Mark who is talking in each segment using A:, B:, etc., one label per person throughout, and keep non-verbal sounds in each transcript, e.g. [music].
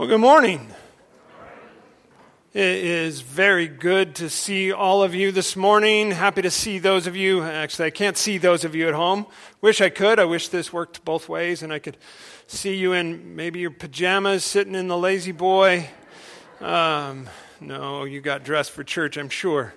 A: Well, good morning. It is very good to see all of you this morning. Happy to see those of you. Actually, I can't see those of you at home. Wish I could. I wish this worked both ways and I could see you in maybe your pajamas sitting in the La-Z-Boy. Um, no, you got dressed for church, I'm sure.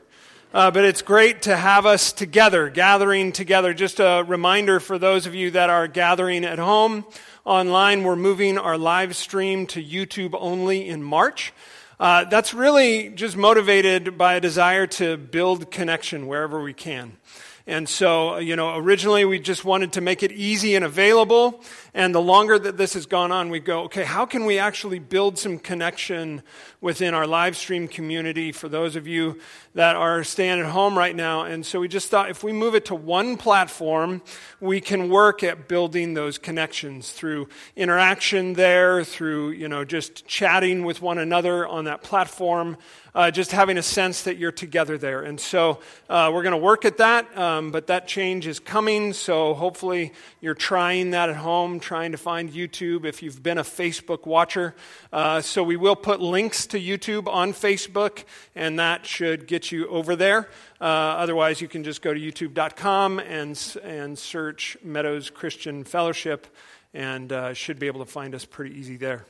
A: Uh, but it's great to have us together, gathering together. Just a reminder for those of you that are gathering at home online. We're moving our live stream to YouTube only in March. Uh, that's really just motivated by a desire to build connection wherever we can. And so, you know, originally we just wanted to make it easy and available. And the longer that this has gone on, we go, okay, how can we actually build some connection within our live stream community for those of you that are staying at home right now? And so we just thought if we move it to one platform, we can work at building those connections through interaction there, through, you know, just chatting with one another on that platform uh, just having a sense that you're together there. And so uh, we're going to work at that, um, but that change is coming. So hopefully you're trying that at home, trying to find YouTube if you've been a Facebook watcher. Uh, so we will put links to YouTube on Facebook, and that should get you over there. Uh, otherwise, you can just go to youtube.com and, and search Meadows Christian Fellowship and uh, should be able to find us pretty easy there.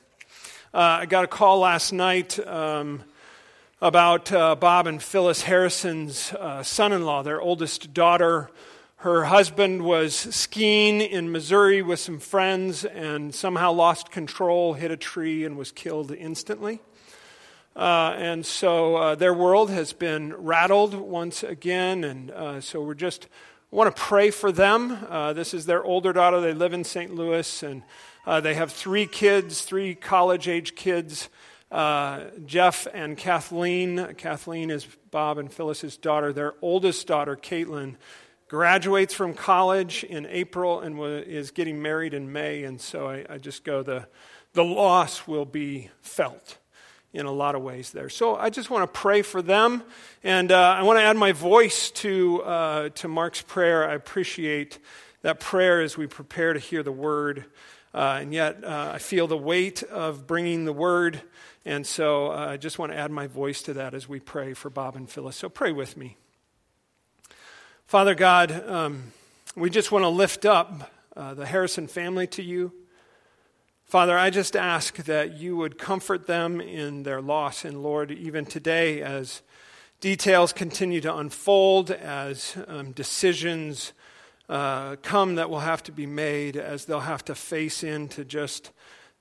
A: Uh, I got a call last night. Um, about uh, Bob and Phyllis Harrison's uh, son in law, their oldest daughter. Her husband was skiing in Missouri with some friends and somehow lost control, hit a tree, and was killed instantly. Uh, and so uh, their world has been rattled once again. And uh, so we're just want to pray for them. Uh, this is their older daughter. They live in St. Louis, and they have three kids, three college age kids. Uh, Jeff and Kathleen. Kathleen is Bob and Phyllis's daughter. Their oldest daughter, Caitlin, graduates from college in April and is getting married in May. And so I, I just go, the, the loss will be felt in a lot of ways there. So I just want to pray for them. And uh, I want to add my voice to, uh, to Mark's prayer. I appreciate that prayer as we prepare to hear the word. Uh, and yet, uh, I feel the weight of bringing the word and so uh, I just want to add my voice to that as we pray for Bob and Phyllis. So pray with me. Father God, um, we just want to lift up uh, the Harrison family to you. Father, I just ask that you would comfort them in their loss. And Lord, even today, as details continue to unfold, as um, decisions uh, come that will have to be made, as they'll have to face into just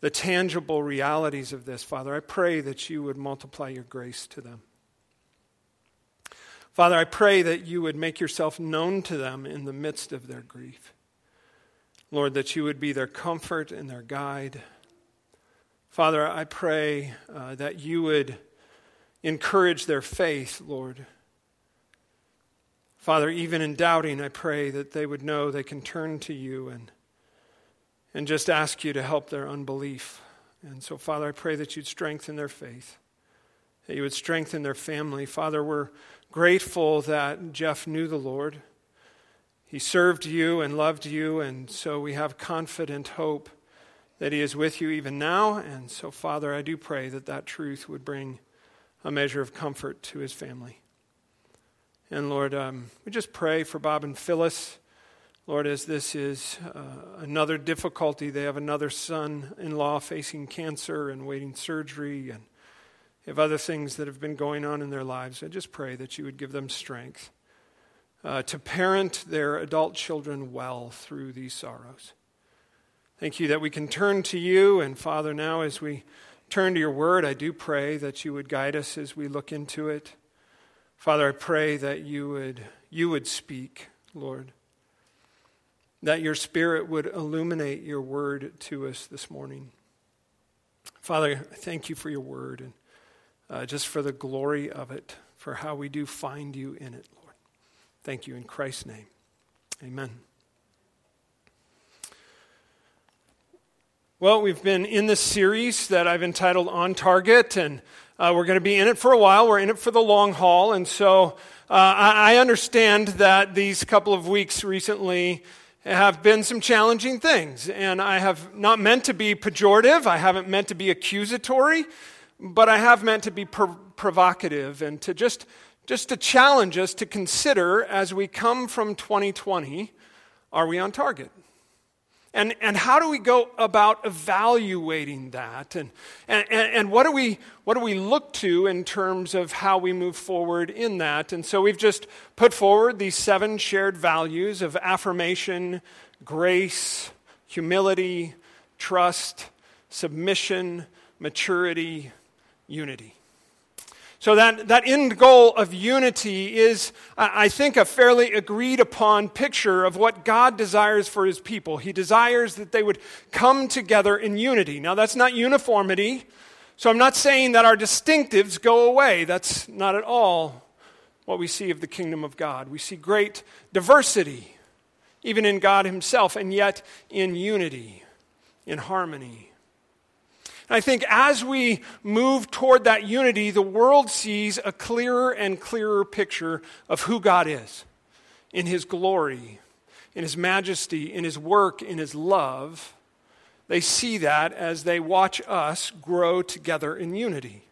A: the tangible realities of this, Father, I pray that you would multiply your grace to them. Father, I pray that you would make yourself known to them in the midst of their grief. Lord, that you would be their comfort and their guide. Father, I pray uh, that you would encourage their faith, Lord. Father, even in doubting, I pray that they would know they can turn to you and and just ask you to help their unbelief. And so, Father, I pray that you'd strengthen their faith, that you would strengthen their family. Father, we're grateful that Jeff knew the Lord. He served you and loved you, and so we have confident hope that he is with you even now. And so, Father, I do pray that that truth would bring a measure of comfort to his family. And Lord, um, we just pray for Bob and Phyllis. Lord, as this is uh, another difficulty, they have another son in law facing cancer and waiting surgery, and have other things that have been going on in their lives. I just pray that you would give them strength uh, to parent their adult children well through these sorrows. Thank you that we can turn to you, and Father, now as we turn to your word, I do pray that you would guide us as we look into it. Father, I pray that you would, you would speak, Lord that your Spirit would illuminate your word to us this morning. Father, thank you for your word and uh, just for the glory of it, for how we do find you in it, Lord. Thank you in Christ's name. Amen. Well, we've been in this series that I've entitled On Target, and uh, we're going to be in it for a while. We're in it for the long haul. And so uh, I, I understand that these couple of weeks recently have been some challenging things. And I have not meant to be pejorative, I haven't meant to be accusatory, but I have meant to be provocative and to just, just to challenge us to consider as we come from 2020 are we on target? And, and how do we go about evaluating that? And, and, and what, do we, what do we look to in terms of how we move forward in that? And so we've just put forward these seven shared values of affirmation, grace, humility, trust, submission, maturity, unity. So, that, that end goal of unity is, I think, a fairly agreed upon picture of what God desires for his people. He desires that they would come together in unity. Now, that's not uniformity. So, I'm not saying that our distinctives go away. That's not at all what we see of the kingdom of God. We see great diversity, even in God himself, and yet in unity, in harmony. I think as we move toward that unity, the world sees a clearer and clearer picture of who God is in His glory, in His majesty, in His work, in His love. They see that as they watch us grow together in unity.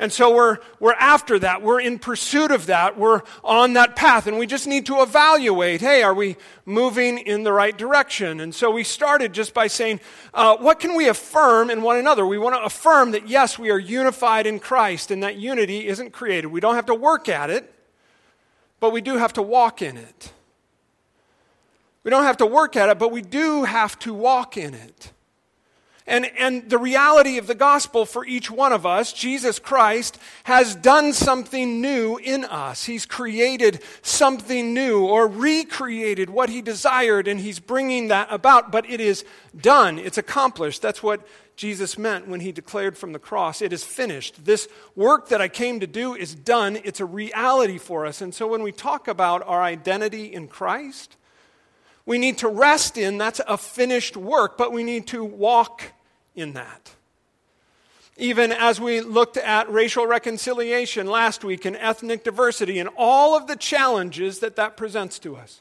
A: And so we're, we're after that. We're in pursuit of that. We're on that path. And we just need to evaluate hey, are we moving in the right direction? And so we started just by saying, uh, what can we affirm in one another? We want to affirm that, yes, we are unified in Christ and that unity isn't created. We don't have to work at it, but we do have to walk in it. We don't have to work at it, but we do have to walk in it. And, and the reality of the gospel for each one of us, Jesus Christ has done something new in us. He's created something new or recreated what he desired, and he's bringing that about, but it is done. It's accomplished. That's what Jesus meant when he declared from the cross, It is finished. This work that I came to do is done. It's a reality for us. And so when we talk about our identity in Christ, we need to rest in that's a finished work, but we need to walk in that. Even as we looked at racial reconciliation last week and ethnic diversity and all of the challenges that that presents to us.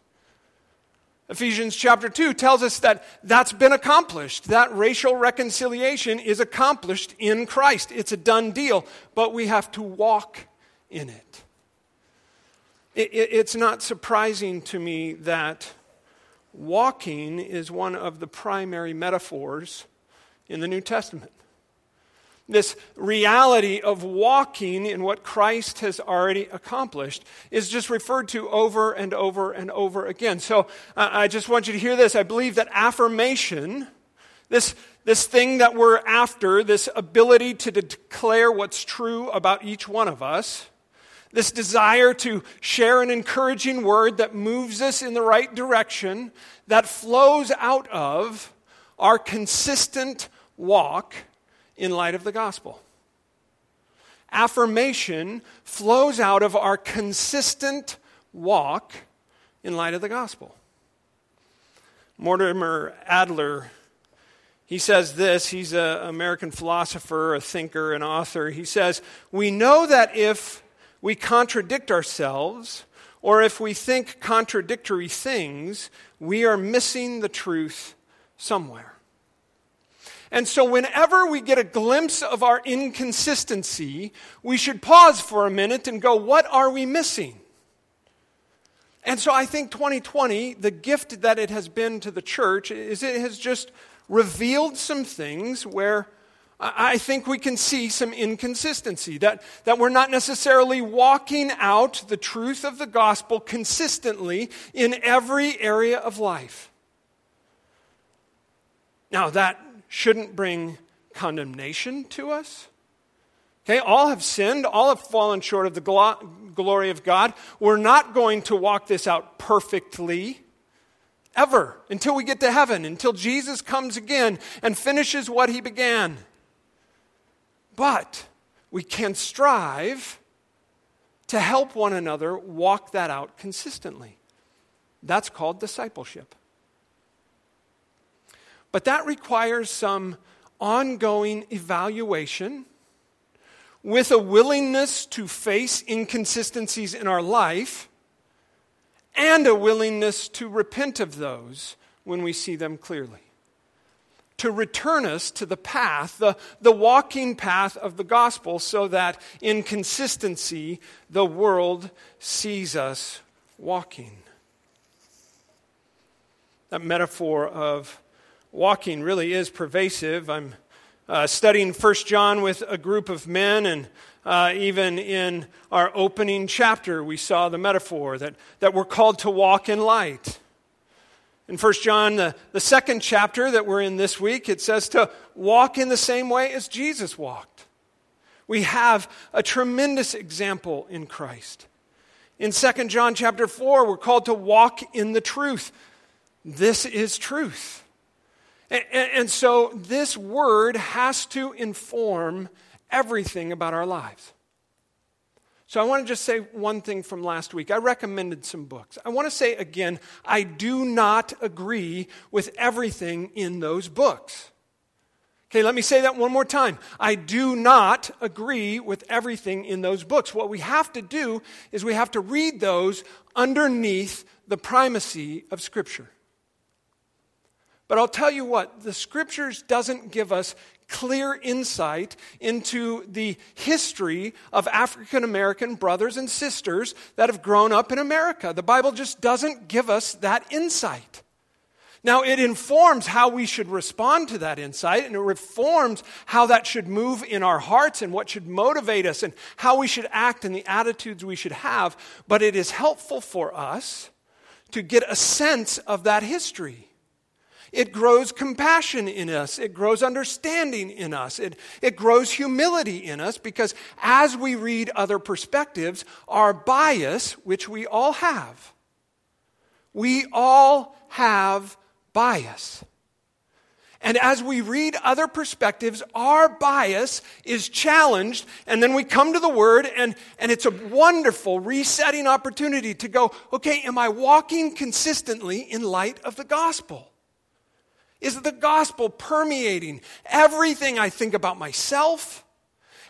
A: Ephesians chapter 2 tells us that that's been accomplished. That racial reconciliation is accomplished in Christ. It's a done deal, but we have to walk in it. it, it it's not surprising to me that walking is one of the primary metaphors in the New Testament. This reality of walking in what Christ has already accomplished is just referred to over and over and over again. So uh, I just want you to hear this. I believe that affirmation, this, this thing that we're after, this ability to declare what's true about each one of us, this desire to share an encouraging word that moves us in the right direction, that flows out of our consistent walk in light of the gospel. Affirmation flows out of our consistent walk in light of the gospel. Mortimer Adler, he says this. He's an American philosopher, a thinker, an author. He says, We know that if we contradict ourselves, or if we think contradictory things, we are missing the truth somewhere. And so, whenever we get a glimpse of our inconsistency, we should pause for a minute and go, What are we missing? And so, I think 2020, the gift that it has been to the church, is it has just revealed some things where I think we can see some inconsistency, that, that we're not necessarily walking out the truth of the gospel consistently in every area of life. Now, that shouldn't bring condemnation to us. Okay, all have sinned, all have fallen short of the glory of God. We're not going to walk this out perfectly ever until we get to heaven, until Jesus comes again and finishes what he began. But we can strive to help one another walk that out consistently. That's called discipleship. But that requires some ongoing evaluation with a willingness to face inconsistencies in our life and a willingness to repent of those when we see them clearly. To return us to the path, the, the walking path of the gospel, so that in consistency the world sees us walking. That metaphor of walking really is pervasive. I'm uh, studying First John with a group of men, and uh, even in our opening chapter, we saw the metaphor that, that we're called to walk in light. In First John, the, the second chapter that we're in this week, it says to walk in the same way as Jesus walked. We have a tremendous example in Christ. In Second John chapter 4, we're called to walk in the truth. This is truth. And, and, so this word has to inform everything about our lives. So I want to just say one thing from last week. I recommended some books. I want to say again, I do not agree with everything in those books. Okay, let me say that one more time. I do not agree with everything in those books. What we have to do is we have to read those underneath the primacy of Scripture. But I'll tell you what, the scriptures doesn't give us clear insight into the history of African American brothers and sisters that have grown up in America. The Bible just doesn't give us that insight. Now, it informs how we should respond to that insight, and it reforms how that should move in our hearts and what should motivate us and how we should act and the attitudes we should have. But it is helpful for us to get a sense of that history. It grows compassion in us. It grows understanding in us. It, it grows humility in us because as we read other perspectives, our bias, which we all have, we all have bias. And as we read other perspectives, our bias is challenged. And then we come to the Word, and, and it's a wonderful resetting opportunity to go, okay, am I walking consistently in light of the gospel? Is the gospel permeating everything I think about myself,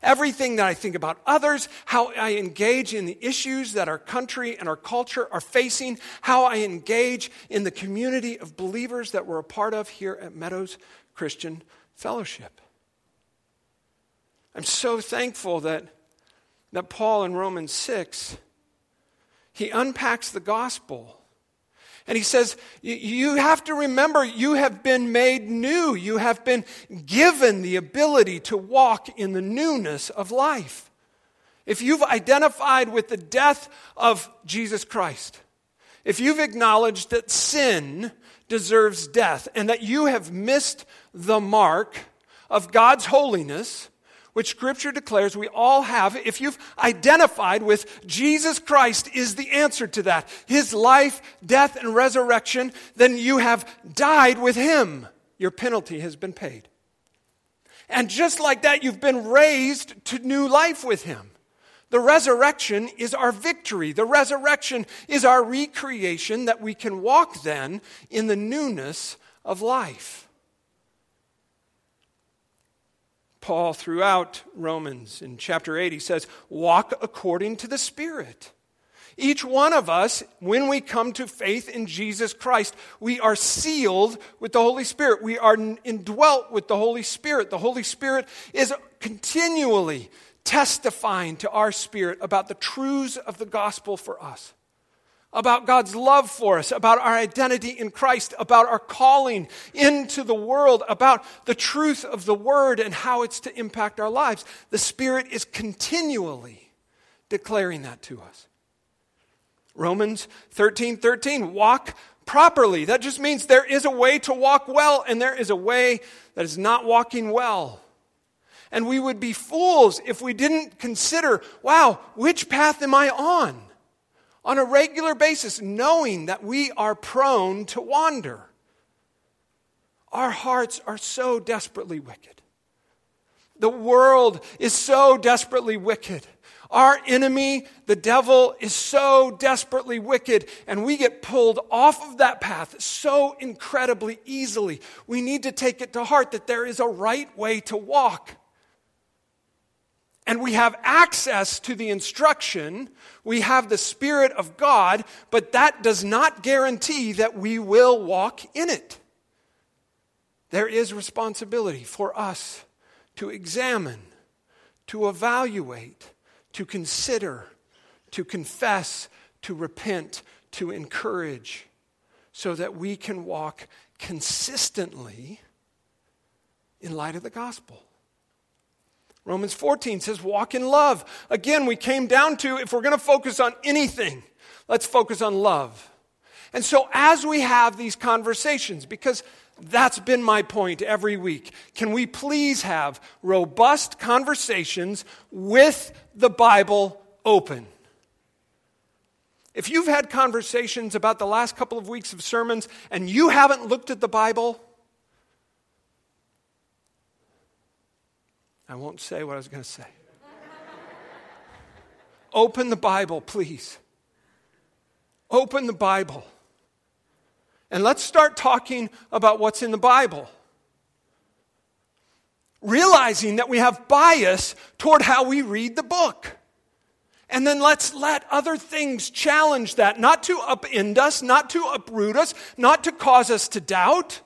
A: everything that I think about others, how I engage in the issues that our country and our culture are facing, how I engage in the community of believers that we're a part of here at Meadows Christian Fellowship? I'm so thankful that, that Paul in Romans 6, he unpacks the gospel and he says, You have to remember, you have been made new. You have been given the ability to walk in the newness of life. If you've identified with the death of Jesus Christ, if you've acknowledged that sin deserves death and that you have missed the mark of God's holiness, which Scripture declares we all have, if you've identified with Jesus Christ is the answer to that, His life, death, and resurrection, then you have died with Him. Your penalty has been paid. And just like that, you've been raised to new life with Him. The resurrection is our victory. The resurrection is our recreation that we can walk then in the newness of life. Paul, throughout Romans in chapter 8, he says, Walk according to the Spirit. Each one of us, when we come to faith in Jesus Christ, we are sealed with the Holy Spirit. We are indwelt with the Holy Spirit. The Holy Spirit is continually testifying to our spirit about the truths of the gospel for us about God's love for us, about our identity in Christ, about our calling into the world, about the truth of the Word and how it's to impact our lives. The Spirit is continually declaring that to us. Romans 13 13, walk properly. That just means there is a way to walk well, and there is a way that is not walking well. And we would be fools if we didn't consider, wow, which path am I on? On a regular basis, knowing that we are prone to wander. Our hearts are so desperately wicked. The world is so desperately wicked. Our enemy, the devil, is so desperately wicked, and we get pulled off of that path so incredibly easily. We need to take it to heart that there is a right way to walk. And we have access to the instruction. We have the Spirit of God, but that does not guarantee that we will walk in it. There is responsibility for us to examine, to evaluate, to consider, to confess, to repent, to encourage, so that we can walk consistently in light of the gospel. Romans 14 says, walk in love. Again, we came down to if we're going to focus on anything, let's focus on love. And so, as we have these conversations, because that's been my point every week, can we please have robust conversations with the Bible open? If you've had conversations about the last couple of weeks of sermons and you haven't looked at the Bible, I won't say what I was going to say. Open the Bible, please. Open the Bible. And let's start talking about what's in the Bible. Realizing that we have bias toward how we read the book. And then let's let other things challenge that, not to upend us, not to uproot us, not to cause us to doubt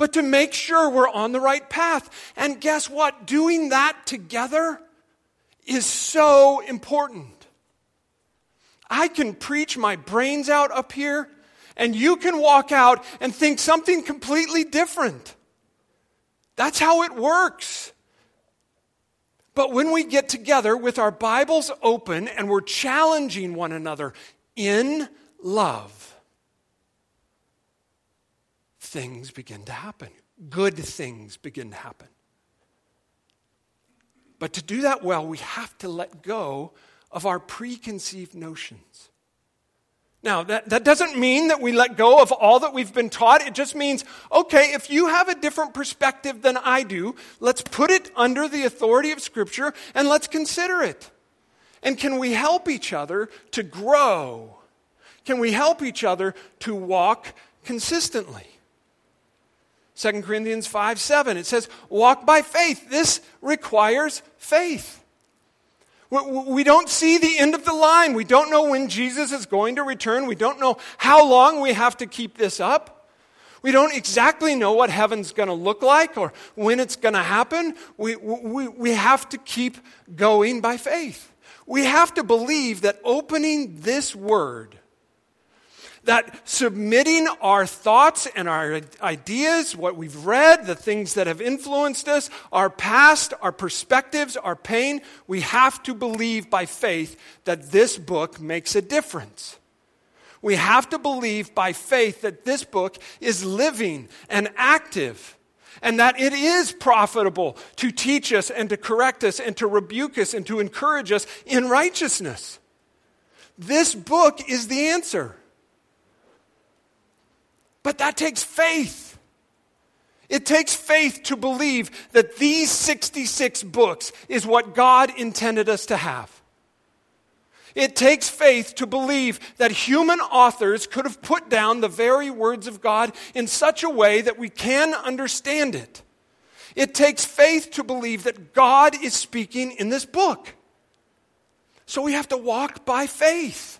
A: but to make sure we're on the right path. And guess what? Doing that together is so important. I can preach my brains out up here, and you can walk out and think something completely different. That's how it works. But when we get together with our Bibles open and we're challenging one another in love, things begin to happen. Good things begin to happen. But to do that well, we have to let go of our preconceived notions. Now, that, that doesn't mean that we let go of all that we've been taught. It just means, okay, if you have a different perspective than I do, let's put it under the authority of Scripture and let's consider it. And can we help each other to grow? Can we help each other to walk consistently? 2 Corinthians 5 7. It says, walk by faith. This requires faith. We don't see the end of the line. We don't know when Jesus is going to return. We don't know how long we have to keep this up. We don't exactly know what heaven's going to look like or when it's going to happen. We, we, we have to keep going by faith. We have to believe that opening this word that submitting our thoughts and our ideas, what we've read, the things that have influenced us, our past, our perspectives, our pain, we have to believe by faith that this book makes a difference. We have to believe by faith that this book is living and active and that it is profitable to teach us and to correct us and to rebuke us and to encourage us in righteousness. This book is the answer. But that takes faith. It takes faith to believe that these 66 books is what God intended us to have. It takes faith to believe that human authors could have put down the very words of God in such a way that we can understand it. It takes faith to believe that God is speaking in this book. So we have to walk by faith.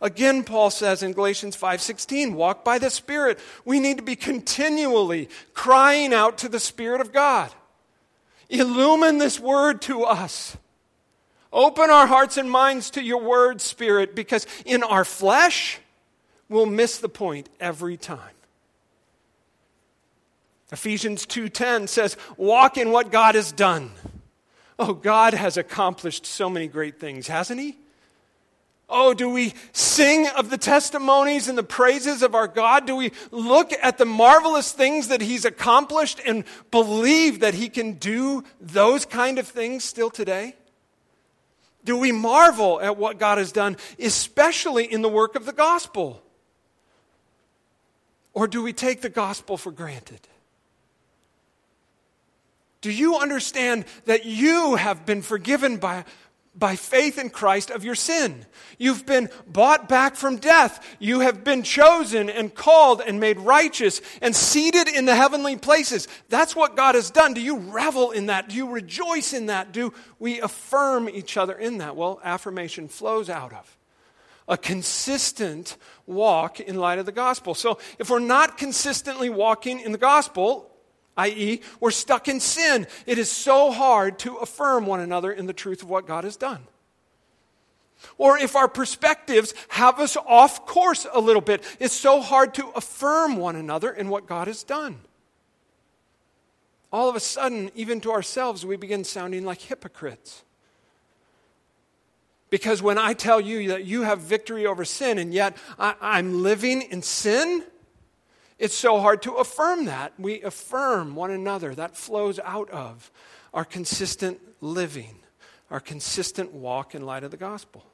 A: Again, Paul says in Galatians 5:16, walk by the Spirit. We need to be continually crying out to the Spirit of God. Illumine this word to us. Open our hearts and minds to your word, Spirit, because in our flesh, we'll miss the point every time. Ephesians 2:10 says, "Walk in what God has done." Oh, God has accomplished so many great things, hasn't he? Oh, do we sing of the testimonies and the praises of our God? Do we look at the marvelous things that He's accomplished and believe that He can do those kind of things still today? Do we marvel at what God has done, especially in the work of the gospel? Or do we take the gospel for granted? Do you understand that you have been forgiven by, by faith in Christ of your sin. You've been bought back from death. You have been chosen and called and made righteous and seated in the heavenly places. That's what God has done. Do you revel in that? Do you rejoice in that? Do we affirm each other in that? Well, affirmation flows out of a consistent walk in light of the gospel. So if we're not consistently walking in the gospel, i.e., we're stuck in sin. It is so hard to affirm one another in the truth of what God has done. Or if our perspectives have us off course a little bit, it's so hard to affirm one another in what God has done. All of a sudden, even to ourselves, we begin sounding like hypocrites. Because when I tell you that you have victory over sin and yet I, am living in sin, it's so hard to affirm that. We affirm one another. That flows out of our consistent living, our consistent walk in light of the gospel.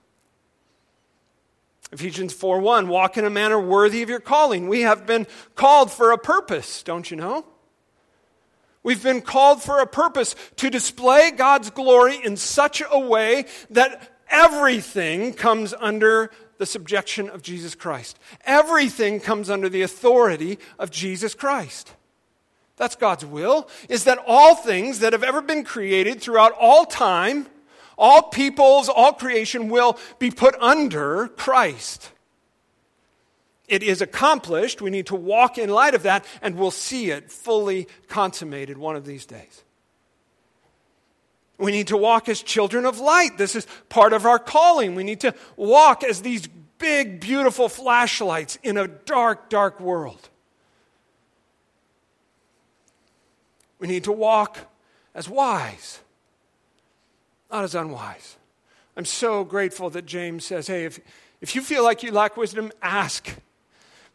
A: Ephesians 4 1, walk in a manner worthy of your calling. We have been called for a purpose, don't you know? We've been called for a purpose to display God's glory in such a way that everything comes under the subjection of Jesus Christ. Everything comes under the authority of Jesus Christ. That's God's will, is that all things that have ever been created throughout all time, all peoples, all creation will be put under Christ. It is accomplished. We need to walk in light of that, and we'll see it fully consummated one of these days. We need to walk as children of light. This is part of our calling. We need to walk as these big, beautiful flashlights in a dark, dark world. We need to walk as wise, not as unwise. I'm so grateful that James says, hey, if, if you feel like you lack wisdom, ask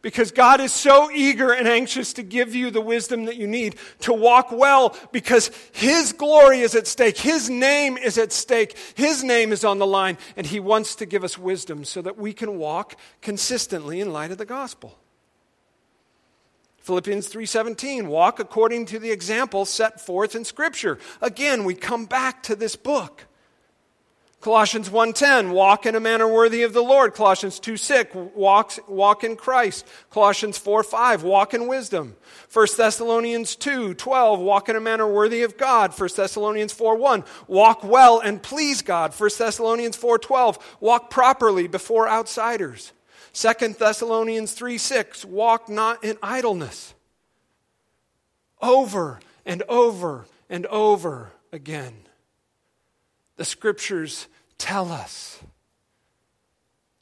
A: because God is so eager and anxious to give you the wisdom that you need to walk well because His glory is at stake. His name is at stake. His name is on the line, and He wants to give us wisdom so that we can walk consistently in light of the gospel. Philippians 3:17 walk according to the example set forth in scripture. Again, we come back to this book. Colossians 1:10, walk in a manner worthy of the Lord. Colossians 2:6, walk, walk in Christ. Colossians 4:5, walk in wisdom. 1 Thessalonians 2:12, walk in a manner worthy of God. 1 Thessalonians 4:1, walk well and please God. 1 Thessalonians 4:12, walk properly before outsiders. 2 Thessalonians 3:6, walk not in idleness. Over and over and over again. The scriptures tell us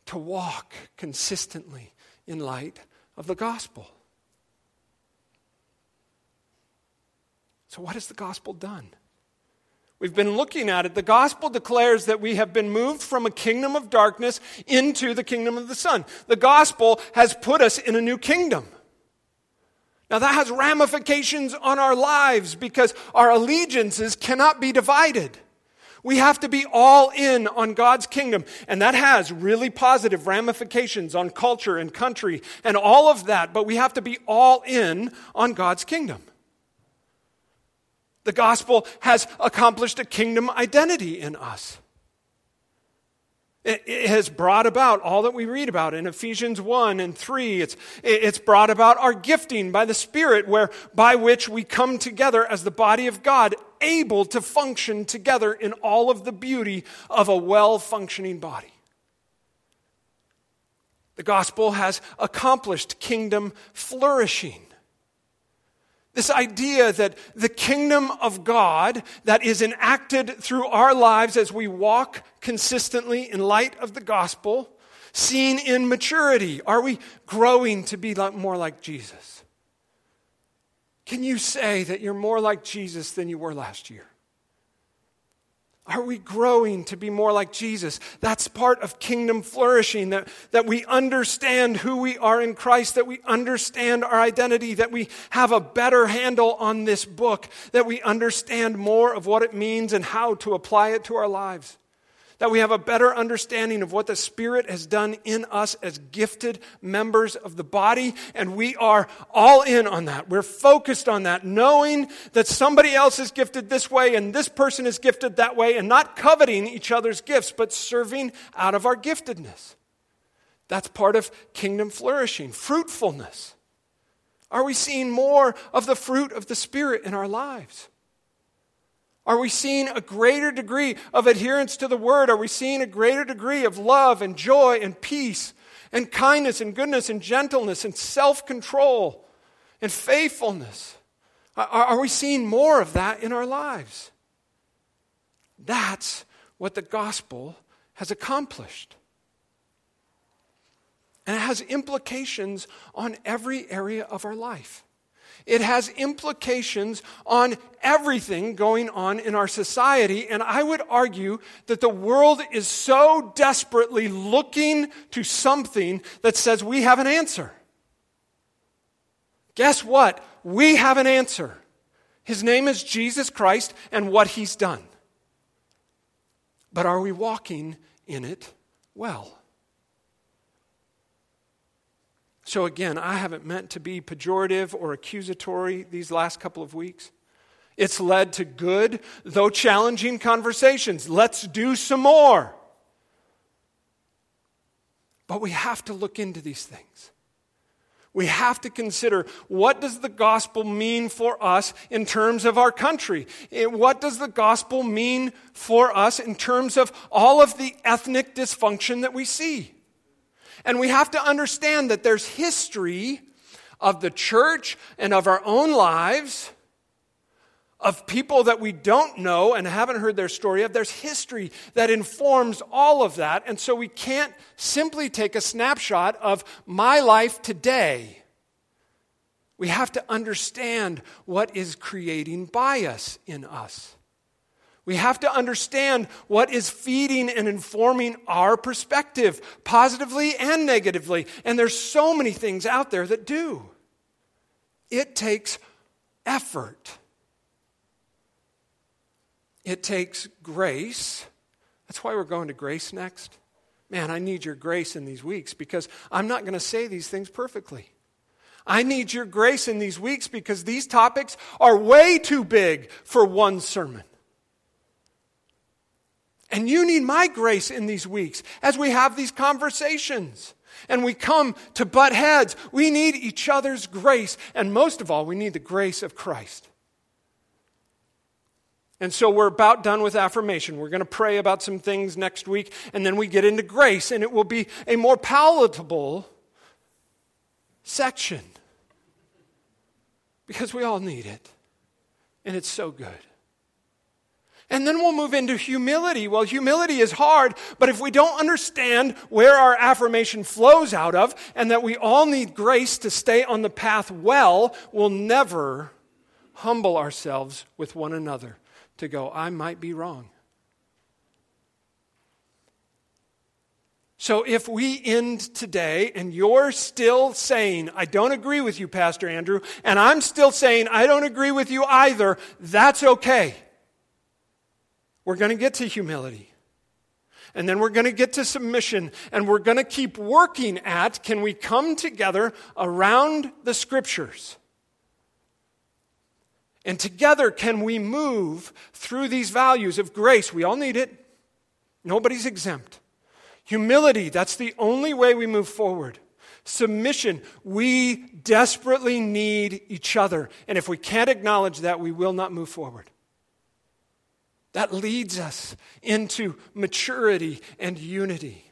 A: to walk consistently in light of the gospel. So, what has the gospel done? We've been looking at it. The gospel declares that we have been moved from a kingdom of darkness into the kingdom of the Son. The gospel has put us in a new kingdom. Now, that has ramifications on our lives because our allegiances cannot be divided. We have to be all in on God's kingdom. And that has really positive ramifications on culture and country and all of that. But we have to be all in on God's kingdom. The gospel has accomplished a kingdom identity in us. It has brought about all that we read about in Ephesians 1 and 3. It's, it's brought about our gifting by the Spirit, where, by which we come together as the body of God, able to function together in all of the beauty of a well functioning body. The gospel has accomplished kingdom flourishing. This idea that the kingdom of God that is enacted through our lives as we walk consistently in light of the gospel, seen in maturity. Are we growing to be more like Jesus? Can you say that you're more like Jesus than you were last year? Are we growing to be more like Jesus? That's part of kingdom flourishing, that, that we understand who we are in Christ, that we understand our identity, that we have a better handle on this book, that we understand more of what it means and how to apply it to our lives. That we have a better understanding of what the Spirit has done in us as gifted members of the body, and we are all in on that. We're focused on that, knowing that somebody else is gifted this way and this person is gifted that way, and not coveting each other's gifts, but serving out of our giftedness. That's part of kingdom flourishing, fruitfulness. Are we seeing more of the fruit of the Spirit in our lives? Are we seeing a greater degree of adherence to the word? Are we seeing a greater degree of love and joy and peace and kindness and goodness and gentleness and self control and faithfulness? Are we seeing more of that in our lives? That's what the gospel has accomplished. And it has implications on every area of our life. It has implications on everything going on in our society. And I would argue that the world is so desperately looking to something that says we have an answer. Guess what? We have an answer. His name is Jesus Christ and what he's done. But are we walking in it well? So, again, I haven't meant to be pejorative or accusatory these last couple of weeks. It's led to good, though challenging conversations. Let's do some more. But we have to look into these things. We have to consider what does the gospel mean for us in terms of our country? Eh, what does the gospel mean for us in terms of all of the ethnic dysfunction that we see? And we have to understand that there's history of the church and of our own lives, of people that we don't know and haven't heard their story of. There's history that informs all of that. And so we can't simply take a snapshot of my life today. We have to understand what is creating bias in us. We have to understand what is feeding and informing our perspective, positively and negatively. And there's so many things out there that do. It takes effort. It takes grace. That's why we're going to grace next. Man, I need your grace in these weeks because I'm not going to say these things perfectly. I need your grace in these weeks because these topics are way too big for one sermon. And you need my grace in these weeks as we have these conversations and we come to butt heads. We need each other's grace. And most of all, we need the grace of Christ. And so we're about done with affirmation. We're going to pray about some things next week, and then we get into grace, and it will be a more palatable section because we all need it, and it's so good. And then we'll move into humility. Well, humility is hard, but if we don't understand where our affirmation flows out of and that we all need grace to stay on the path well, we'll never humble ourselves with one another to go, I might be wrong. So if we end today and you're still saying, I don't agree with you, Pastor Andrew, and I'm still saying, I don't agree with you either, that's okay. We're going to get to humility. And then we're going to get to submission. And we're going to keep working at can we come together around the scriptures? And together, can we move through these values of grace? We all need it. Nobody's exempt. Humility, that's the only way we move forward. Submission, we desperately need each other. And if we can't acknowledge that, we will not move forward. That leads us into maturity and unity.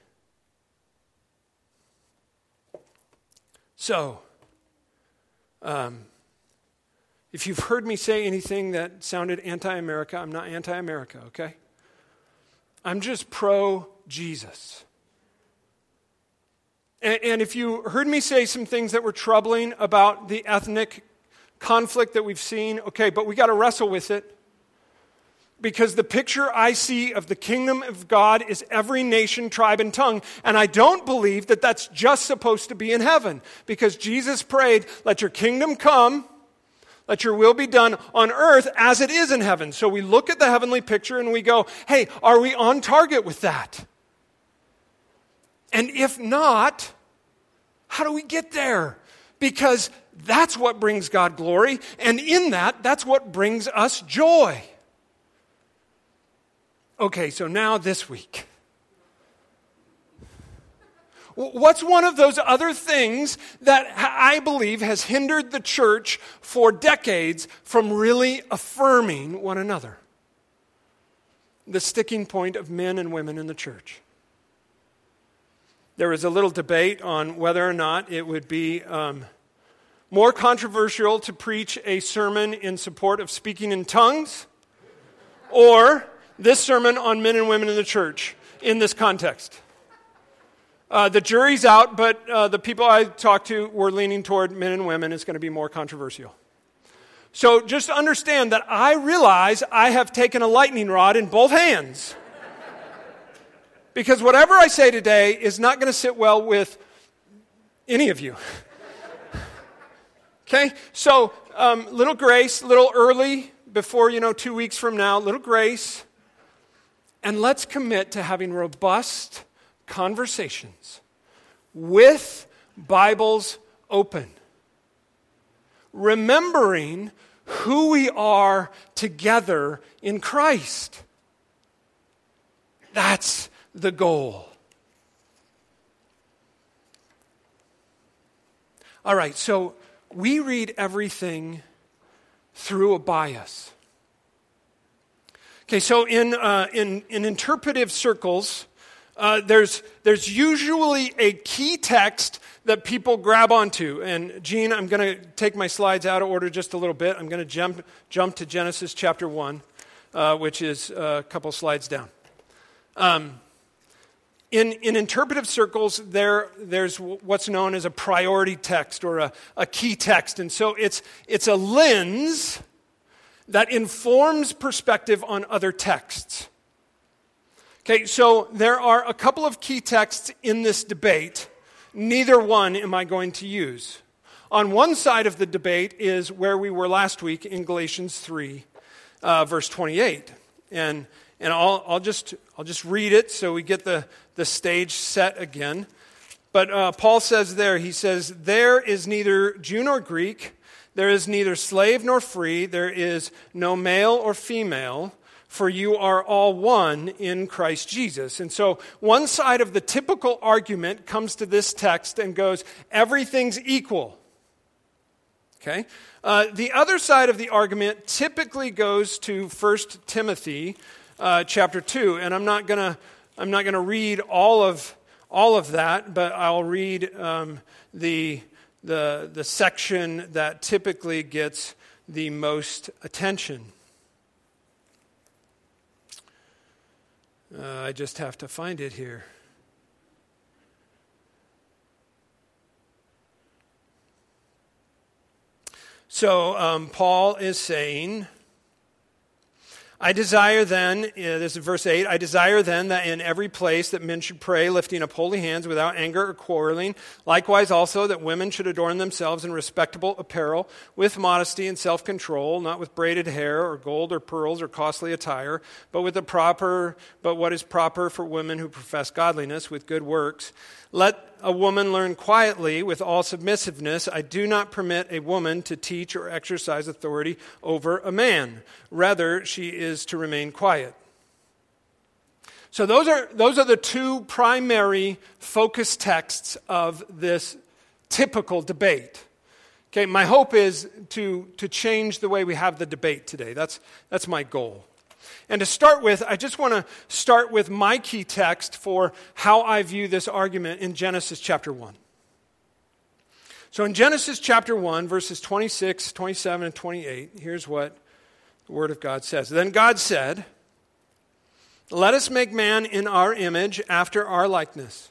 A: So, um, if you've heard me say anything that sounded anti America, I'm not anti America, okay? I'm just pro Jesus. And, and, if you heard me say some things that were troubling about the ethnic conflict that we've seen, okay, but we got to wrestle with it because the picture I see of the kingdom of God is every nation, tribe, and tongue. And I don't believe that that's just supposed to be in heaven because Jesus prayed, Let your kingdom come, Let your will be done on earth as it is in heaven. So we look at the heavenly picture and we go, hey, are we on target with that? And if not, how do we get there? Because that's what brings God glory. And in that, that's what brings us joy. Okay, so now this week. What's one of those other things that I believe has hindered the church for decades from really affirming one another? The sticking point of men and women in the church. There was a little debate on whether or not it would be um, more controversial to preach a sermon in support of speaking in tongues or this sermon on men and women in the church in this context. Uh, the jury's out, but uh, the people I talked to were leaning toward men and women. It's going to be more controversial. So just understand that I realize I have taken a lightning rod in both hands. because whatever I say today is not going to sit well with any of you. okay? So, um, little grace, little early, before, you know, two weeks from now, little grace. And let's commit to having robust conversations with Bibles open, remembering who we are together in Christ. That's the goal. All right, so we read everything through a bias. Okay, so in, uh, in, in interpretive circles, uh, there's, there's usually a key text that people grab onto. And Gene, I'm going to take my slides out of order just a little bit. I'm going to jump, jump to Genesis chapter 1, uh, which is a couple slides down. Um, in, in interpretive circles, there, there's what's known as a priority text or a, a key text. And so it's, it's a lens that informs perspective on other texts. Okay, so there are a couple of key texts in this debate. Neither one am I going to use. On one side of the debate is where we were last week in Galatians 3, uh, verse 28. And, and I'll, I'll, just, I'll just read it so we get the, the stage set again. But uh, Paul says there, he says, There is neither Jew nor Greek, there is neither slave nor free, there is no male or female for you are all one in Christ Jesus. And so one side of the typical argument comes to this text and goes, everything's equal. Okay? Uh, the other side of the argument typically goes to 1 Timothy uh, chapter 2. And I'm not going to I'm not going to read all of, all of that, but I'll read um, the, the, the section that typically gets the most attention. Uh, I just have to find it here. So, um, Paul is saying, I desire then, uh, this is verse 8, I desire then that in every place that men should pray, lifting up holy hands without anger or quarreling. Likewise also that women should adorn themselves in respectable apparel, with modesty and self control, not with braided hair or gold or pearls or costly attire, but with the proper, but what is proper for women who profess godliness with good works. Let a woman learn quietly with all submissiveness. I do not permit a woman to teach or exercise authority over a man. Rather, she is to remain quiet. So, those are, those are the two primary focus texts of this typical debate. Okay, my hope is to, to change the way we have the debate today. That's, that's my goal. And to start with, I just want to start with my key text for how I view this argument in Genesis chapter 1. So in Genesis chapter 1, verses 26, 27, and 28, here's what the Word of God says. Then God said, Let us make man in our image after our likeness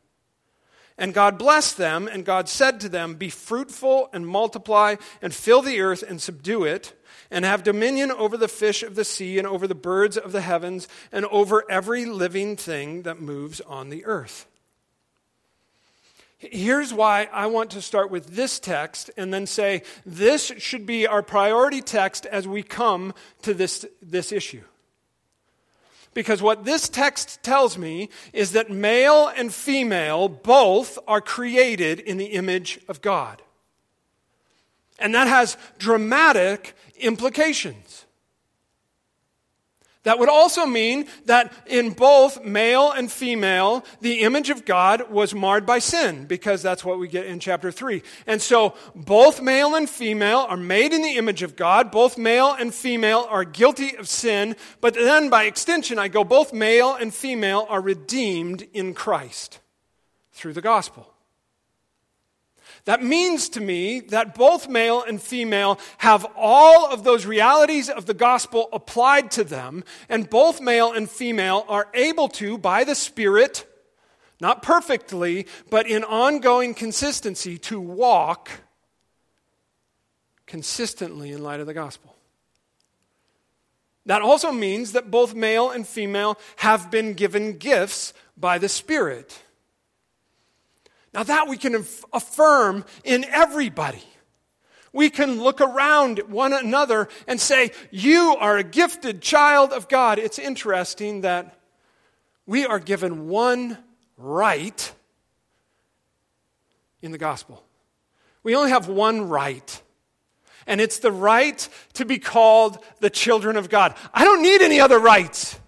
A: And God blessed them, and God said to them, Be fruitful and multiply, and fill the earth and subdue it, and have dominion over the fish of the sea, and over the birds of the heavens, and over every living thing that moves on the earth. Here's why I want to start with this text and then say this should be our priority text as we come to this, this issue. Because what this text tells me is that male and female both are created in the image of God. And that has dramatic implications. That would also mean that in both male and female, the image of God was marred by sin, because that's what we get in chapter 3. And so both male and female are made in the image of God. Both male and female are guilty of sin. But then by extension, I go, both male and female are redeemed in Christ through the gospel. That means to me that both male and female have all of those realities of the gospel applied to them, and both male and female are able to, by the Spirit, not perfectly, but in ongoing consistency, to walk consistently in light of the gospel. That also means that both male and female have been given gifts by the Spirit. Now, that we can affirm in everybody. We can look around at one another and say, You are a gifted child of God. It's interesting that we are given one right in the gospel. We only have one right, and it's the right to be called the children of God. I don't need any other rights.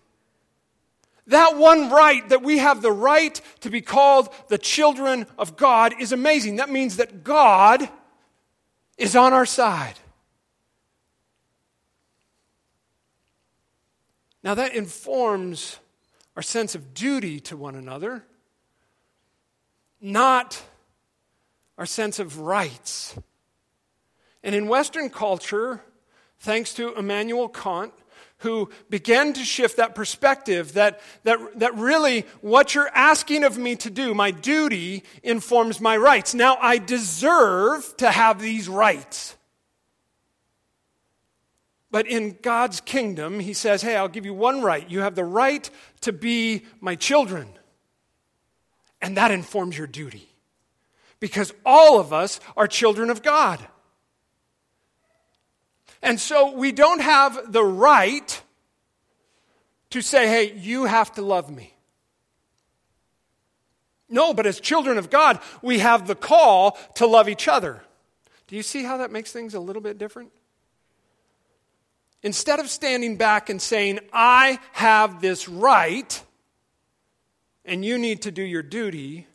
A: That one right, that we have the right to be called the children of God, is amazing. That means that God is on our side. Now, that informs our sense of duty to one another, not our sense of rights. And in Western culture, thanks to Immanuel Kant, who began to shift that perspective that, that, that really what you're asking of me to do, my duty, informs my rights. Now, I deserve to have these rights. But in God's kingdom, He says, hey, I'll give you one right. You have the right to be my children. And that informs your duty. Because all of us are children of God. And so we don't have the right to say, hey, you have to love me. No, but as children of God, we have the call to love each other. Do you see how that makes things a little bit different? Instead of standing back and saying, I have this right and you need to do your duty,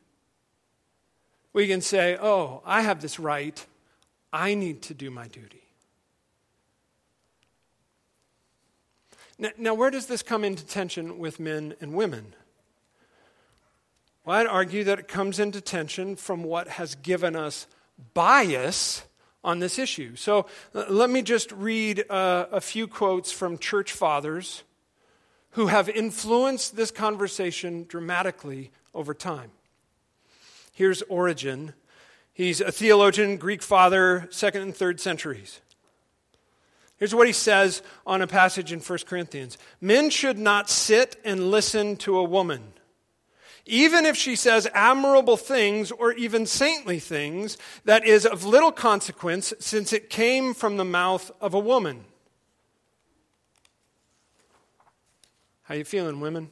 A: we can say, Oh, I have this right. I need to do my duty. Now, now, where does this come into tension with men and women? Well, I'd argue that it comes into tension from what has given us bias on this issue. So uh, let me just read uh, a few quotes from church fathers who have influenced this conversation dramatically over time. Here's Origen. He's a theologian, Greek father, second and third centuries. Here's what he says on a passage in 1 Corinthians Men should not sit and listen to a woman. Even if she says admirable things or even saintly things, that is of little consequence since it came from the mouth of a woman. How you feeling, women?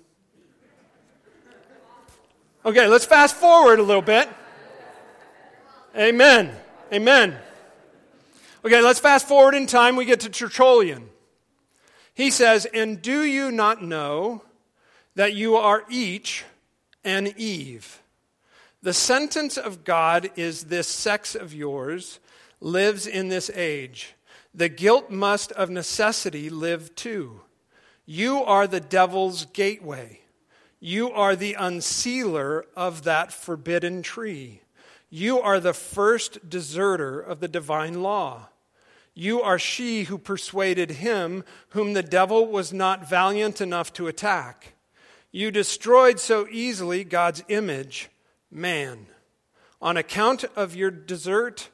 A: Okay, let's fast forward a little bit. Amen. Amen. Okay, let's fast forward in time. We get to Tertullian. He says, And do you not know that you are each an Eve? The sentence of God is this sex of yours lives in this age. The guilt must of necessity live too. You are the devil's gateway. You are the unsealer of that forbidden tree. You are the first deserter of the divine law. You are she who persuaded him whom the devil was not valiant enough to attack. You destroyed so easily God's image, man. On account of your desert,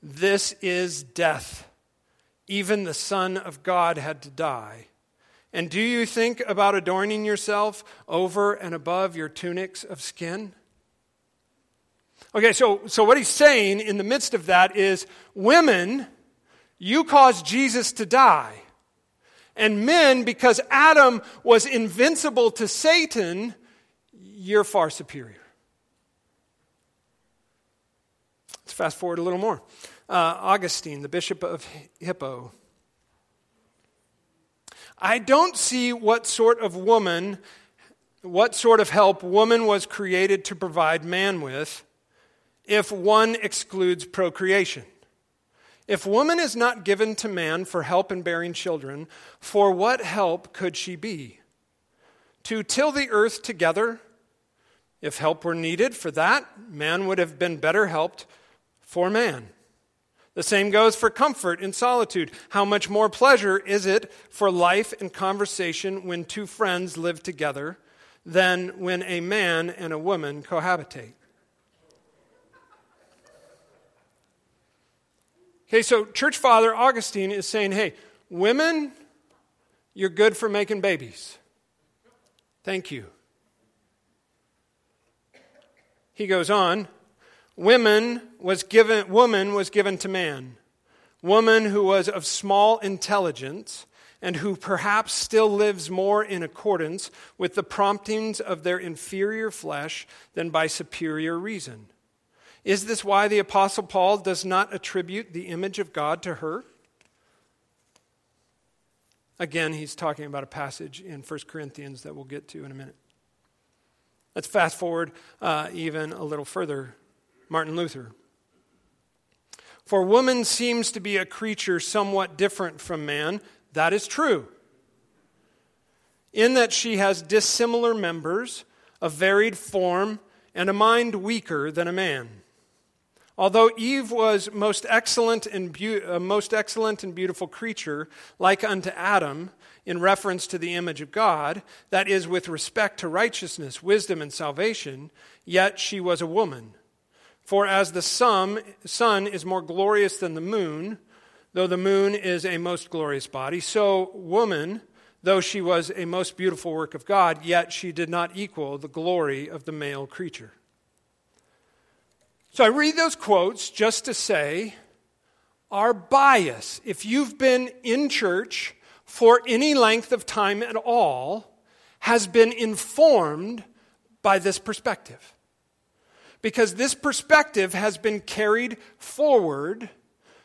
A: this is death. Even the Son of God had to die. And do you think about adorning yourself over and above your tunics of skin? Okay, so, so what he's saying in the midst of that is women, you caused Jesus to die. And men, because Adam was invincible to Satan, you're far superior. Let's fast forward a little more. Uh, Augustine, the Bishop of Hippo. I don't see what sort of woman, what sort of help woman was created to provide man with if one excludes procreation. If woman is not given to man for help in bearing children, for what help could she be? To till the earth together? If help were needed for that, man would have been better helped for man. The same goes for comfort in solitude. How much more pleasure is it for life and conversation when two friends live together than when a man and a woman cohabitate? Okay, so Church Father Augustine is saying, hey, women, you're good for making babies. Thank you. He goes on, women was given, woman was given to man. Woman who was of small intelligence and who perhaps still lives more in accordance with the promptings of their inferior flesh than by superior reason. Is this why the Apostle Paul does not attribute the image of God to her? Again, he's talking about a passage in 1 Corinthians that we'll get to in a minute. Let's fast forward uh, even a little further. Martin Luther. For woman seems to be a creature somewhat different from man. That is true. In that she has dissimilar members, a varied form, and a mind weaker than a man. Although Eve was most excellent and be- a most excellent and beautiful creature, like unto Adam, in reference to the image of God, that is, with respect to righteousness, wisdom, and salvation, yet she was a woman. For as the sun, sun is more glorious than the moon, though the moon is a most glorious body, so woman, though she was a most beautiful work of God, yet she did not equal the glory of the male creature. So I read those quotes just to say our bias, if you've been in church for any length of time at all, has been informed by this perspective. Because this perspective has been carried forward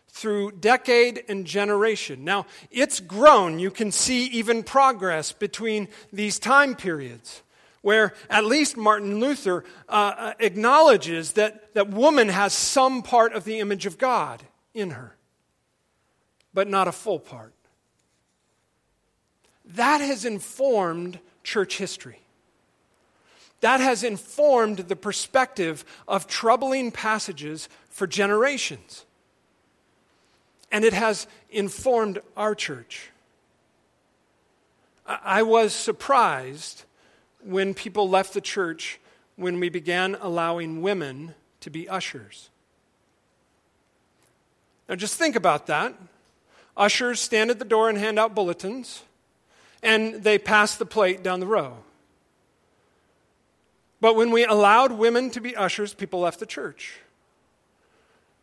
A: through decade and generation. Now, it's grown. You can see even progress between these time periods where at least Martin Luther uh, uh, acknowledges that, that woman has some part of the image of God in her, but not a full part. That has informed church history. That has informed the perspective of troubling passages for generations. And it has informed our church. I was surprised when people left the church when we began allowing women to be ushers. Now, just think about that. Ushers stand at the door and hand out bulletins, and they pass the plate down the row. But when we allowed women to be ushers, people left the church.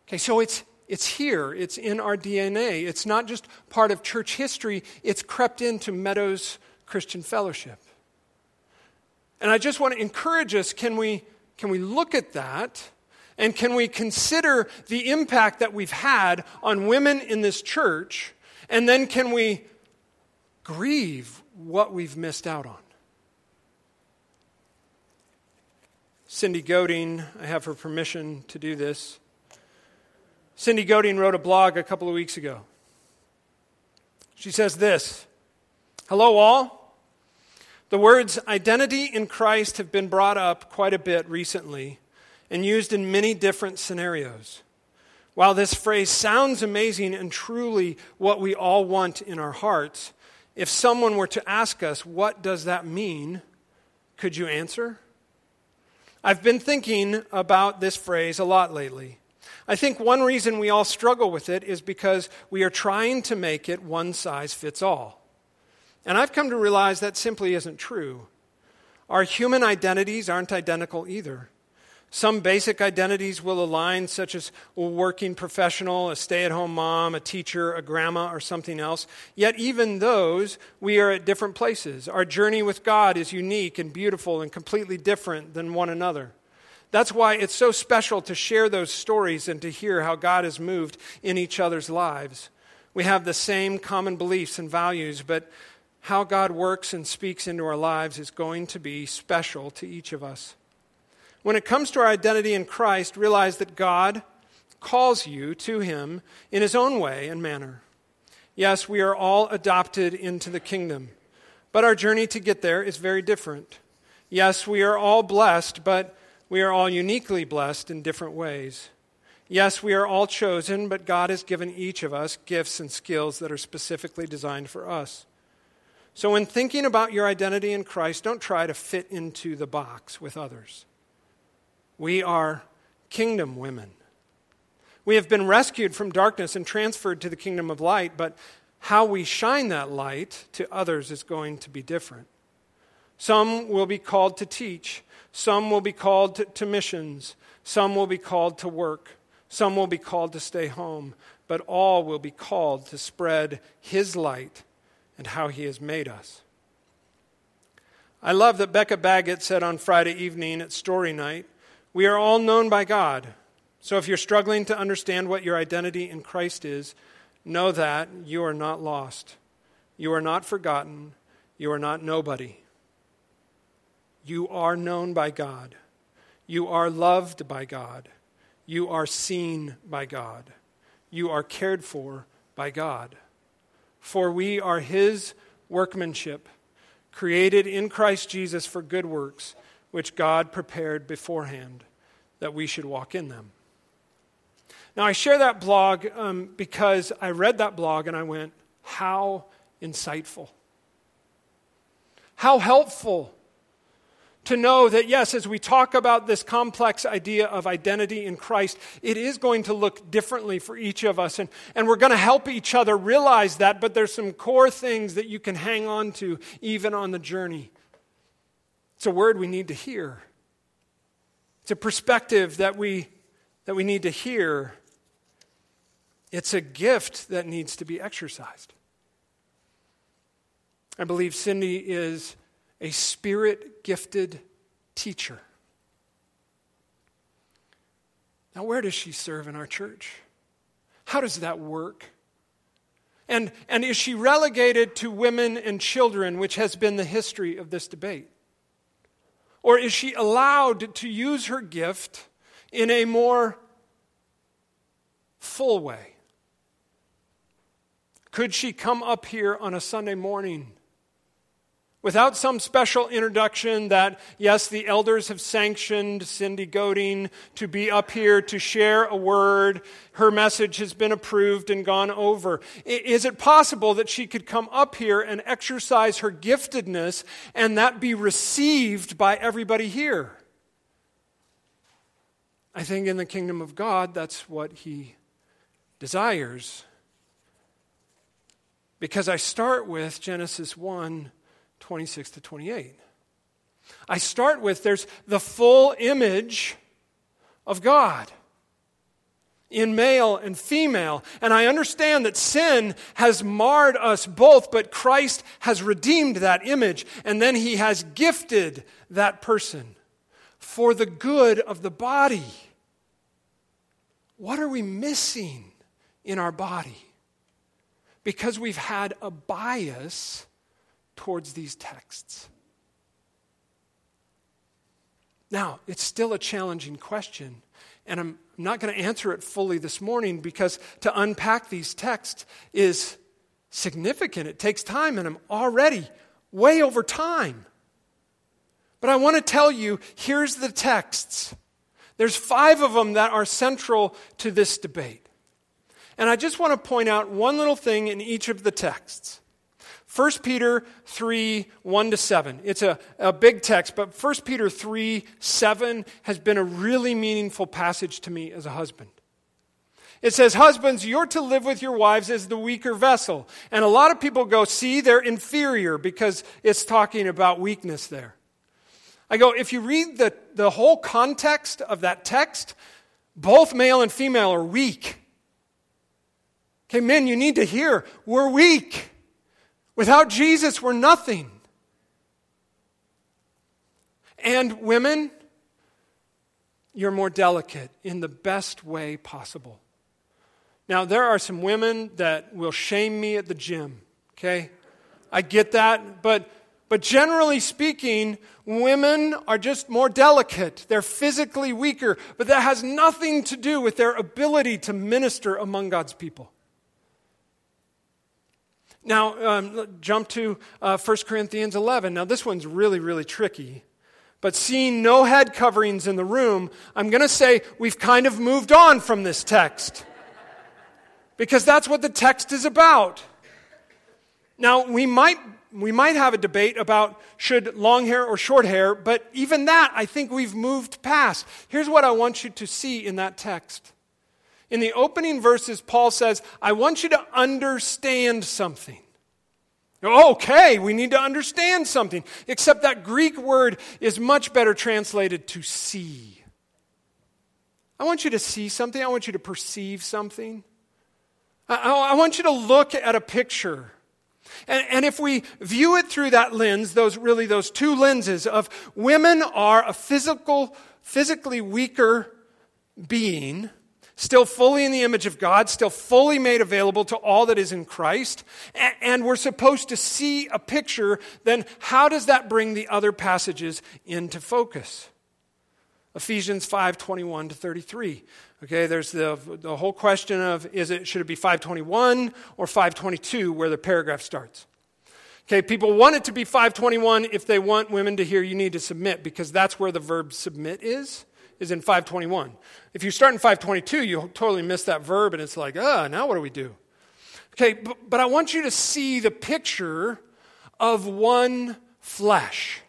A: Okay, so it's, it's here, it's in our DNA. It's not just part of church history, it's crept into Meadows Christian Fellowship. And I just want to encourage us can we, can we look at that? And can we consider the impact that we've had on women in this church? And then can we grieve what we've missed out on? Cindy Godin, I have her permission to do this. Cindy Godin wrote a blog a couple of weeks ago. She says this Hello, all. The words identity in Christ have been brought up quite a bit recently and used in many different scenarios. While this phrase sounds amazing and truly what we all want in our hearts, if someone were to ask us, what does that mean? Could you answer? I've been thinking about this phrase a lot lately. I think one reason we all struggle with it is because we are trying to make it one size fits all. And I've come to realize that simply isn't true. Our human identities aren't identical either. Some basic identities will align, such as a working professional, a stay at home mom, a teacher, a grandma, or something else. Yet, even those, we are at different places. Our journey with God is unique and beautiful and completely different than one another. That's why it's so special to share those stories and to hear how God has moved in each other's lives. We have the same common beliefs and values, but how God works and speaks into our lives is going to be special to each of us. When it comes to our identity in Christ, realize that God calls you to Him in His own way and manner. Yes, we are all adopted into the kingdom, but our journey to get there is very different. Yes, we are all blessed, but we are all uniquely blessed in different ways. Yes, we are all chosen, but God has given each of us gifts and skills that are specifically designed for us. So, when thinking about your identity in Christ, don't try to fit into the box with others. We are kingdom women. We have been rescued from darkness and transferred to the kingdom of light, but how we shine that light to others is going to be different. Some will be called to teach, some will be called to, to, missions, some will be called to work, some will be called to stay home, but all will be called to spread His light and how He has made us. I love that Becca Baggett said on Friday evening at Story Night we are all known by God. So if you're struggling to understand what your identity in Christ is, know that you are not lost. You are not forgotten. You are not nobody. You are known by God. You are loved by God. You are seen by God. You are cared for by God. For we are His workmanship, created in Christ Jesus for good works which God prepared beforehand that we should walk in them. Now, I share that blog um, because I read that blog and I went, how insightful. How helpful to know that, yes, as we talk about this complex idea of identity in Christ, it is going to look differently for each of us. And, and we're going to help each other realize that, but there's some core things that you can hang on to even on the journey. It's a word we need to hear. It's a perspective that we, that we need to hear. It's a gift that needs to be exercised. I believe Cindy is a spirit gifted teacher. Now, where does she serve in our church? How does that work? And, and is she relegated to women and children, which has been the history of this debate? Or is she allowed to use her gift in a more full way? Could she come up here on a Sunday morning without some special introduction that, yes, the elders have sanctioned Cindy Godin to be up here to share a word. Her message has been approved and gone over. Is it possible that she could come up here and exercise her giftedness and that be received by everybody here? I think in the kingdom of God, that's what he desires. Because I start with Genesis 1 26 to 28. I start with there's the full image of God in male and female. And I understand that sin has marred us both, but Christ has redeemed that image, and then he has gifted that person for the good of the body. What are we missing in our body? Because we've had a bias towards these texts. Now, it's still a challenging question, and I'm not going to answer it fully this morning because to unpack these texts is significant. It takes time, and I'm already way over time. But I want to tell you here's the texts. There's five of them that are central to this debate. And I just want to point out one little thing in each of the texts. 1 Peter 3 1 to 7. It's a, a big text, but 1 Peter 3 7 has been a really meaningful passage to me as a husband. It says, Husbands, you're to live with your wives as the weaker vessel. And a lot of people go, See, they're inferior because it's talking about weakness there. I go, if you read the, the whole context of that text, both male and female are weak. Okay, men, you need to hear we're weak. Without Jesus, we're nothing. And women, you're more delicate in the best way possible. Now, there are some women that will shame me at the gym, okay? I get that, but, but generally speaking, women are just more delicate. They're physically weaker, but that has nothing to do with their ability to minister among God's people. Now, um, jump to uh, 1 Corinthians 11. Now, this one's really, really tricky. But seeing no head coverings in the room, I'm going to say we've kind of moved on from this text. Because that's what the text is about. Now, we might, we might have a debate about should long hair or short hair, but even that I think we've moved past. Here's what I want you to see in that text in the opening verses, Paul says, I want you to understand something. Okay, we need to understand something. Except that Greek word is much better translated to see. I want you to see something. I want you to perceive something. I, I want you to look at a picture. And, and, if we view it through that lens, those really those two lenses of women are a physical, physically weaker being still fully in the image of God, still fully made available to all that is in Christ. And we're supposed to see a picture, then how does that bring the other passages into focus? Ephesians 5 21 to 33. Okay, there's the, the whole question of is it should it be 521 or 522 where the paragraph starts. Okay, people want it to be 521 if they want women to hear you need to submit because that's where the verb submit is is in 521. If you start in 522, you totally miss that verb, and it's like, ah, now what do we do? Okay, but, but I want you to see the picture of one flesh.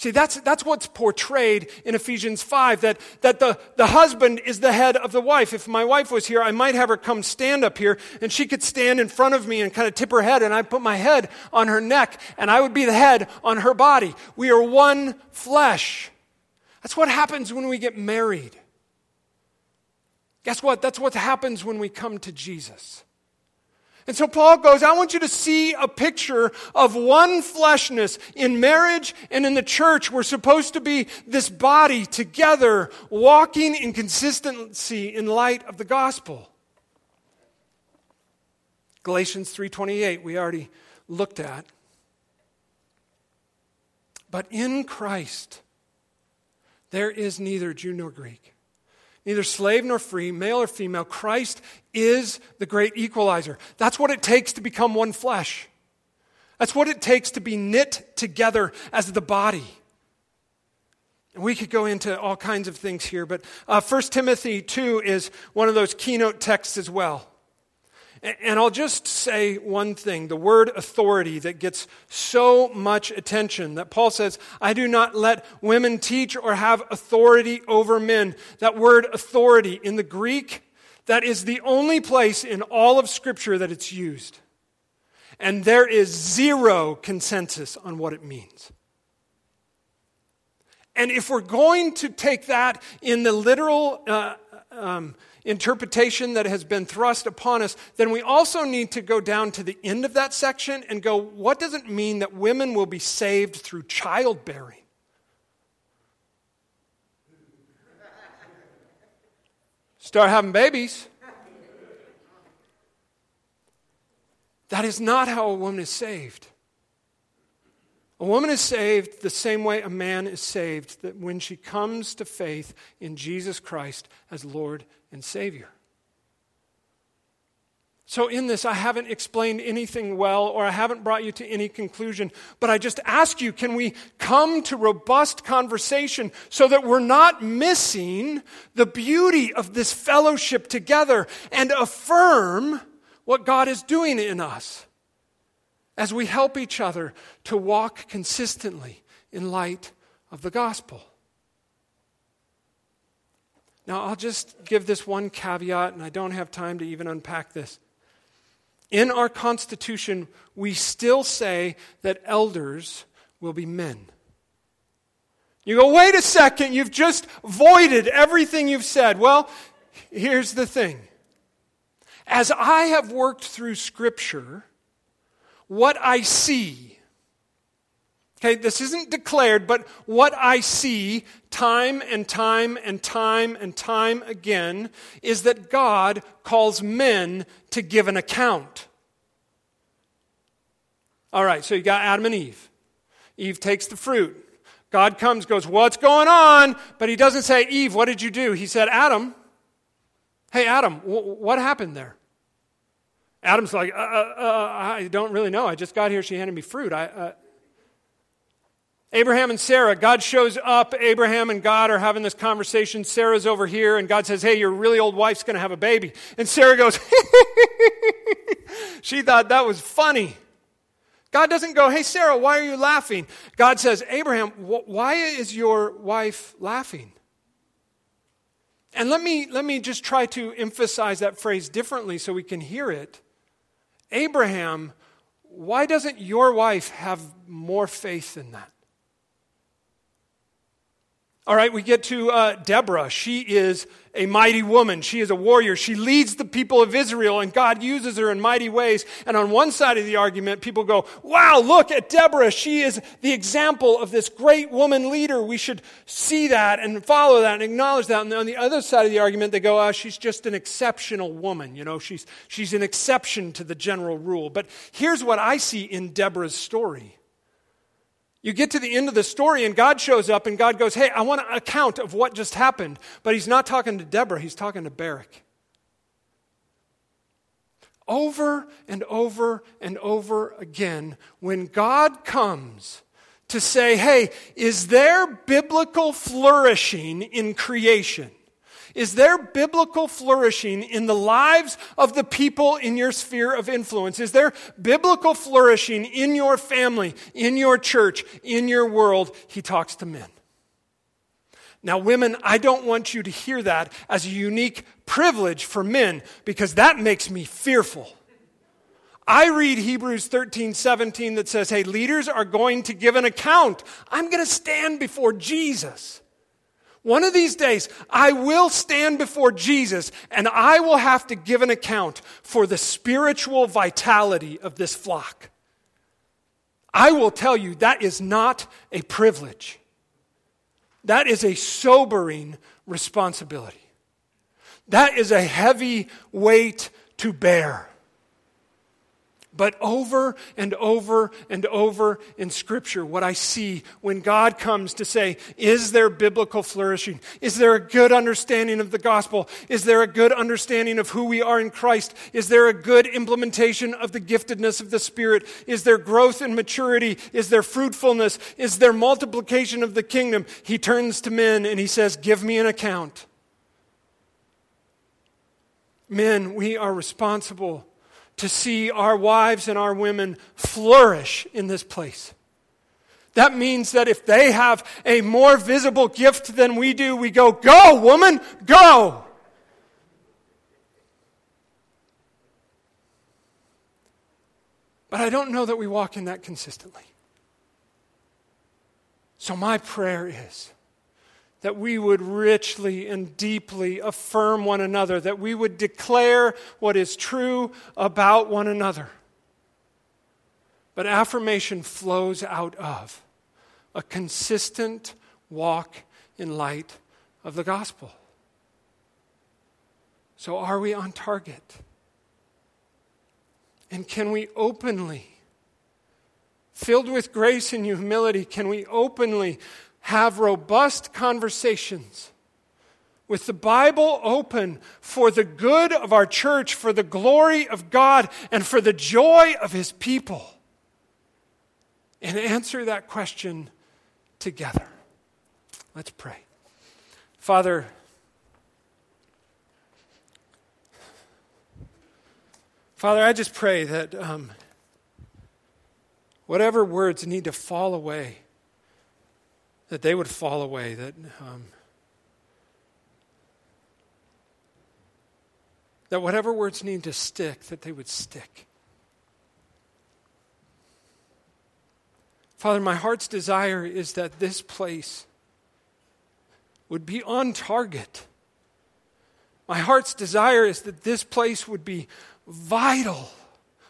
A: See, that's, that's what's portrayed in Ephesians 5 that, that the, the husband is the head of the wife. If my wife was here, I might have her come stand up here and she could stand in front of me and kind of tip her head, and I'd put my head on her neck, and I would be the head on her body. We are one flesh. That's what happens when we get married. Guess what? That's what happens when we come to Jesus. And so Paul goes, I want you to see a picture of one fleshness in marriage and in the church. We're supposed to be this body together, walking in consistency in light of the gospel. Galatians 3:28 we already looked at. But in Christ there is neither Jew nor Greek, neither slave nor free, male or female. Christ is the great equalizer. That's what it takes to become one flesh. That's what it takes to be knit together as the body. And we could go into all kinds of things here, but uh, 1 Timothy 2 is one of those keynote texts as well. And I'll just say one thing the word authority that gets so much attention that Paul says, I do not let women teach or have authority over men. That word authority in the Greek, that is the only place in all of Scripture that it's used. And there is zero consensus on what it means. And if we're going to take that in the literal uh, um, interpretation that has been thrust upon us, then we also need to go down to the end of that section and go, what does it mean that women will be saved through childbearing? Start having babies. That is not how a woman is saved. A woman is saved the same way a man is saved, that when she comes to faith in Jesus Christ as Lord and Savior. So, in this, I haven't explained anything well or I haven't brought you to any conclusion, but I just ask you can we come to robust conversation so that we're not missing the beauty of this fellowship together and affirm what God is doing in us? as we help each other to walk consistently in light of the gospel. Now, I'll just give this one caveat, and I don't have time to even unpack this. In our Constitution, we still say that elders will be men. You go, wait a second, you've just voided everything you've said. Well, here's the thing. As I have worked through Scripture, what I see, okay, this isn't declared, but what I see time and time and time and time again is that God calls men to give an account. All right, so you got Adam and Eve. Eve takes the fruit. God comes, goes, What's going on? But he doesn't say, Eve, what did you do? He said, Adam, hey, Adam, w- what happened there? Adam's like, uh, uh, uh, I don't really know. I just got here. She handed me fruit. I, uh. Abraham and Sarah, God shows up. Abraham and God are having this conversation. Sarah's over here, and God says, Hey, your really old wife's going to have a baby. And Sarah goes, [laughs] She thought that was funny. God doesn't go, Hey, Sarah, why are you laughing? God says, Abraham, wh- why is your wife laughing? And let me, let me just try to emphasize that phrase differently so we can hear it. Abraham, why doesn't your wife have more faith in that? All right, we get to uh, Deborah. She is a mighty woman. She is a warrior. She leads the people of Israel, and God uses her in mighty ways. And on one side of the argument, people go, Wow, look at Deborah. She is the example of this great woman leader. We should see that and follow that and acknowledge that. And on the other side of the argument, they go, Oh, she's just an exceptional woman. You know, she's, she's an exception to the general rule. But here's what I see in Deborah's story you get to the end of the story, and God shows up, and God goes, Hey, I want an account of what just happened. But he's not talking to Deborah, he's talking to Barak. Over and over and over again, when God comes to say, Hey, is there biblical flourishing in creation? Is there biblical flourishing in the lives of the people in your sphere of influence? Is there biblical flourishing in your family, in your church, in your world? He talks to men. Now, women, I don't want you to hear that as a unique privilege for men because that makes me fearful. I read Hebrews 13, 17 that says, hey, leaders are going to give an account. I'm going to stand before Jesus. One of these days, I will stand before Jesus and I will have to give an account for the spiritual vitality of this flock. I will tell you that is not a privilege, that is a sobering responsibility. That is a heavy weight to bear. But over and over and over in Scripture, what I see when God comes to say, Is there biblical flourishing? Is there a good understanding of the gospel? Is there a good understanding of who we are in Christ? Is there a good implementation of the giftedness of the Spirit? Is there growth and maturity? Is there fruitfulness? Is there multiplication of the kingdom? He turns to men and he says, Give me an account. Men, we are responsible to see our wives and our women flourish in this place. That means that if they have a more visible gift than we do, we go, Go, woman, go! But I don't know that we walk in that consistently. So, my prayer is that we would richly and deeply affirm one another, that we would declare what is true about one another. But affirmation flows out of a consistent walk in light of the gospel. So, are we on target? And can we openly, filled with grace and humility, can we openly have robust conversations with the Bible open for the good of our church, for the glory of God, and for the joy of His people? And answer that question together. Let's pray. Father, Father, I just pray that um, whatever words need to fall away, that they would fall away, that. Um, that whatever words need to stick, that they would stick. Father, my heart's desire is that this place would be on target. My heart's desire is that this place would be vital,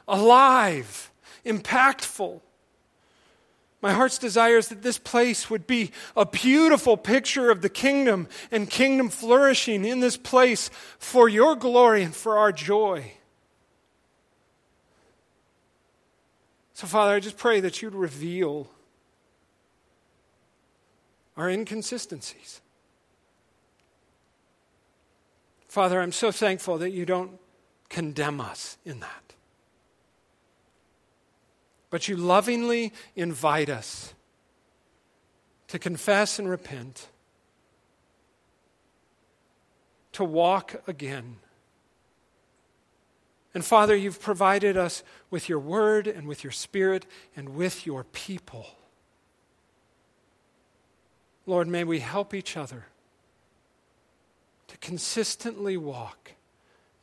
A: alive, impactful. My heart's desire is that this place would be a beautiful picture of the kingdom and kingdom flourishing in this place for your glory and for our joy. So, Father, I just pray that you'd reveal our inconsistencies. Father, I'm so thankful that you don't condemn us in that but you lovingly invite us to confess and repent, to walk again. And Father, you've provided us with your word and with your spirit and with your people. Lord, may we help each other to consistently walk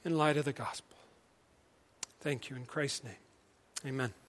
A: in light of the gospel. Thank you in Christ's name. Amen.